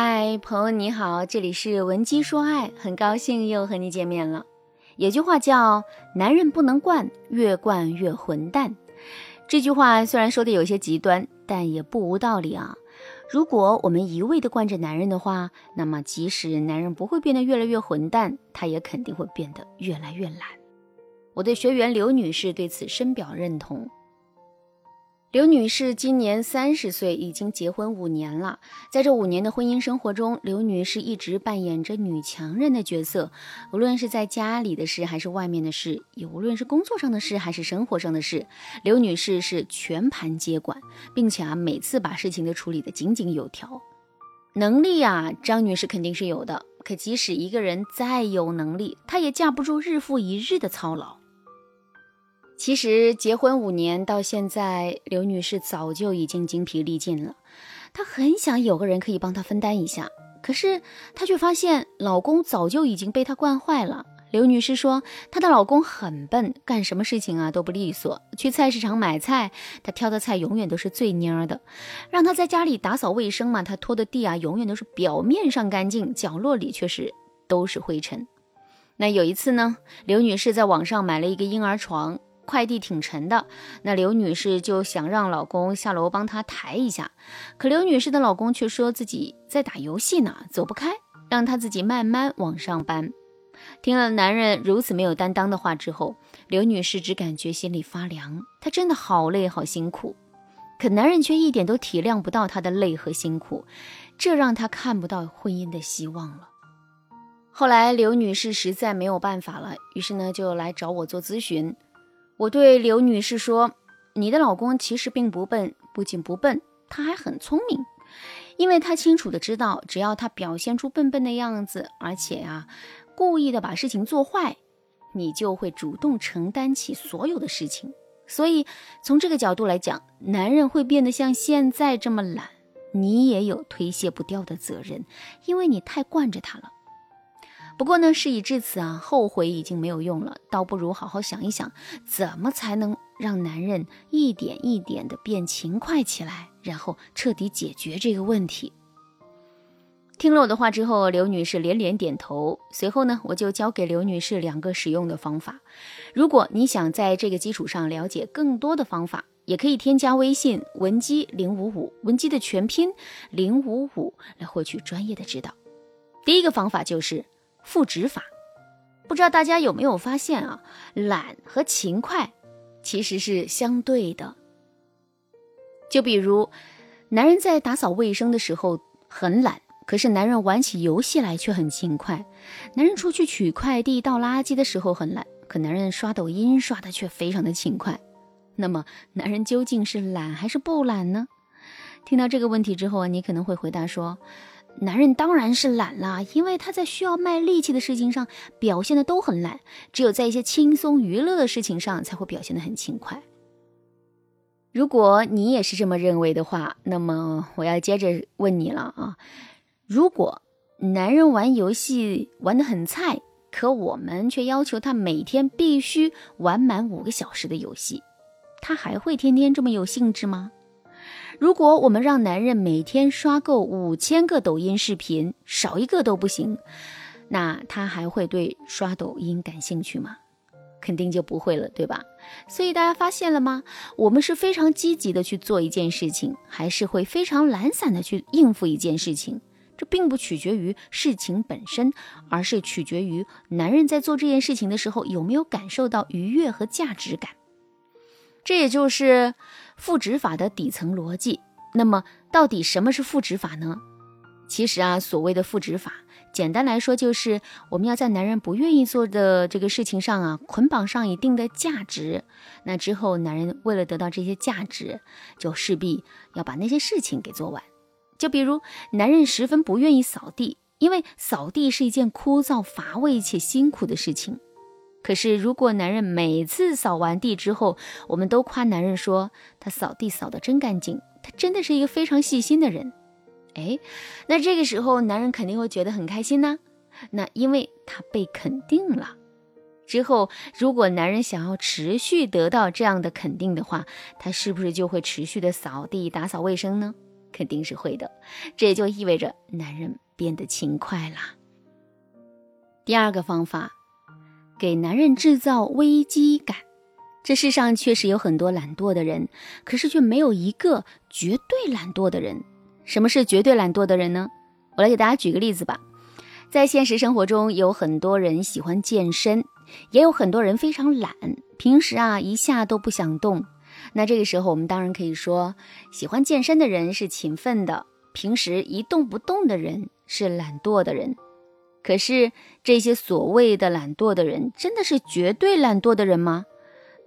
嗨，朋友你好，这里是文姬说爱，很高兴又和你见面了。有句话叫“男人不能惯，越惯越混蛋”。这句话虽然说的有些极端，但也不无道理啊。如果我们一味的惯着男人的话，那么即使男人不会变得越来越混蛋，他也肯定会变得越来越懒。我的学员刘女士对此深表认同。刘女士今年三十岁，已经结婚五年了。在这五年的婚姻生活中，刘女士一直扮演着女强人的角色。无论是在家里的事，还是外面的事，也无论是工作上的事，还是生活上的事，刘女士是全盘接管，并且啊，每次把事情都处理得井井有条。能力啊，张女士肯定是有的。可即使一个人再有能力，她也架不住日复一日的操劳。其实结婚五年到现在，刘女士早就已经精疲力尽了。她很想有个人可以帮她分担一下，可是她却发现老公早就已经被她惯坏了。刘女士说，她的老公很笨，干什么事情啊都不利索。去菜市场买菜，他挑的菜永远都是最蔫儿的；让他在家里打扫卫生嘛，他拖的地啊永远都是表面上干净，角落里却是都是灰尘。那有一次呢，刘女士在网上买了一个婴儿床。快递挺沉的，那刘女士就想让老公下楼帮她抬一下，可刘女士的老公却说自己在打游戏呢，走不开，让她自己慢慢往上搬。听了男人如此没有担当的话之后，刘女士只感觉心里发凉，她真的好累好辛苦，可男人却一点都体谅不到她的累和辛苦，这让她看不到婚姻的希望了。后来刘女士实在没有办法了，于是呢就来找我做咨询。我对刘女士说：“你的老公其实并不笨，不仅不笨，他还很聪明，因为他清楚的知道，只要他表现出笨笨的样子，而且啊，故意的把事情做坏，你就会主动承担起所有的事情。所以从这个角度来讲，男人会变得像现在这么懒，你也有推卸不掉的责任，因为你太惯着他了。”不过呢，事已至此啊，后悔已经没有用了，倒不如好好想一想，怎么才能让男人一点一点的变勤快起来，然后彻底解决这个问题。听了我的话之后，刘女士连连点头。随后呢，我就教给刘女士两个使用的方法。如果你想在这个基础上了解更多的方法，也可以添加微信文姬零五五，文姬的全拼零五五，来获取专业的指导。第一个方法就是。复职法，不知道大家有没有发现啊？懒和勤快其实是相对的。就比如，男人在打扫卫生的时候很懒，可是男人玩起游戏来却很勤快；男人出去取快递、倒垃圾的时候很懒，可男人刷抖音刷的却非常的勤快。那么，男人究竟是懒还是不懒呢？听到这个问题之后啊，你可能会回答说。男人当然是懒啦，因为他在需要卖力气的事情上表现的都很懒，只有在一些轻松娱乐的事情上才会表现的很勤快。如果你也是这么认为的话，那么我要接着问你了啊：如果男人玩游戏玩的很菜，可我们却要求他每天必须玩满五个小时的游戏，他还会天天这么有兴致吗？如果我们让男人每天刷够五千个抖音视频，少一个都不行，那他还会对刷抖音感兴趣吗？肯定就不会了，对吧？所以大家发现了吗？我们是非常积极的去做一件事情，还是会非常懒散的去应付一件事情？这并不取决于事情本身，而是取决于男人在做这件事情的时候有没有感受到愉悦和价值感。这也就是赋值法的底层逻辑。那么，到底什么是赋值法呢？其实啊，所谓的赋值法，简单来说就是我们要在男人不愿意做的这个事情上啊，捆绑上一定的价值。那之后，男人为了得到这些价值，就势必要把那些事情给做完。就比如，男人十分不愿意扫地，因为扫地是一件枯燥乏味且辛苦的事情。可是，如果男人每次扫完地之后，我们都夸男人说他扫地扫得真干净，他真的是一个非常细心的人，哎，那这个时候男人肯定会觉得很开心呢。那因为他被肯定了。之后，如果男人想要持续得到这样的肯定的话，他是不是就会持续的扫地打扫卫生呢？肯定是会的。这也就意味着男人变得勤快啦。第二个方法，给男人制造危机感。这世上确实有很多懒惰的人，可是却没有一个绝对懒惰的人。什么是绝对懒惰的人呢？我来给大家举个例子吧。在现实生活中，有很多人喜欢健身，也有很多人非常懒，平时啊一下都不想动。那这个时候，我们当然可以说，喜欢健身的人是勤奋的，平时一动不动的人是懒惰的人。可是这些所谓的懒惰的人，真的是绝对懒惰的人吗？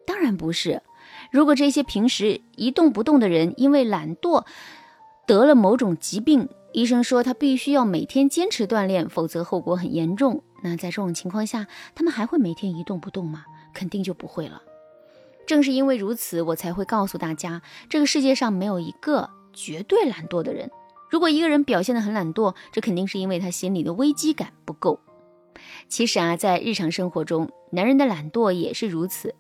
当然不是。如果这些平时一动不动的人因为懒惰得了某种疾病，医生说他必须要每天坚持锻炼，否则后果很严重。那在这种情况下，他们还会每天一动不动吗？肯定就不会了。正是因为如此，我才会告诉大家，这个世界上没有一个绝对懒惰的人。如果一个人表现得很懒惰，这肯定是因为他心里的危机感不够。其实啊，在日常生活中，男人的懒惰也是如此。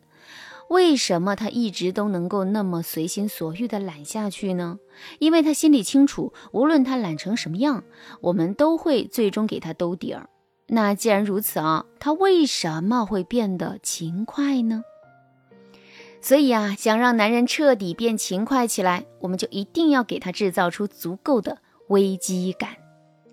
为什么他一直都能够那么随心所欲地懒下去呢？因为他心里清楚，无论他懒成什么样，我们都会最终给他兜底儿。那既然如此啊，他为什么会变得勤快呢？所以啊，想让男人彻底变勤快起来，我们就一定要给他制造出足够的危机感。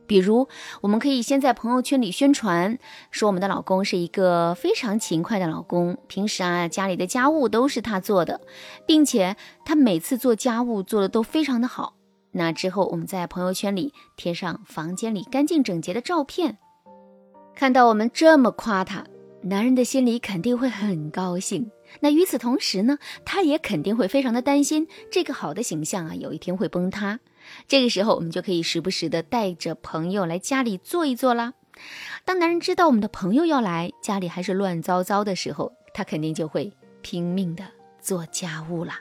比如，我们可以先在朋友圈里宣传，说我们的老公是一个非常勤快的老公，平时啊家里的家务都是他做的，并且他每次做家务做的都非常的好。那之后，我们在朋友圈里贴上房间里干净整洁的照片，看到我们这么夸他，男人的心里肯定会很高兴。那与此同时呢，他也肯定会非常的担心这个好的形象啊，有一天会崩塌。这个时候，我们就可以时不时的带着朋友来家里坐一坐啦。当男人知道我们的朋友要来，家里还是乱糟糟的时候，他肯定就会拼命的做家务啦。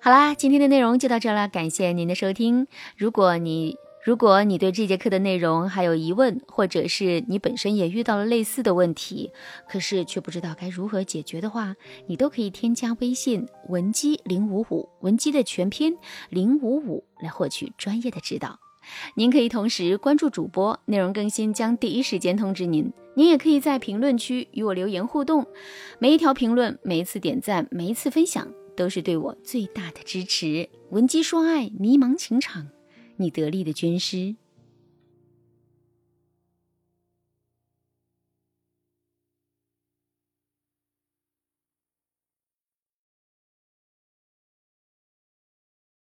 好啦，今天的内容就到这了，感谢您的收听。如果你如果你对这节课的内容还有疑问，或者是你本身也遇到了类似的问题，可是却不知道该如何解决的话，你都可以添加微信文姬零五五，文姬的全拼零五五，来获取专业的指导。您可以同时关注主播，内容更新将第一时间通知您。您也可以在评论区与我留言互动，每一条评论、每一次点赞、每一次分享，都是对我最大的支持。文姬说爱，迷茫情场。你得力的军师。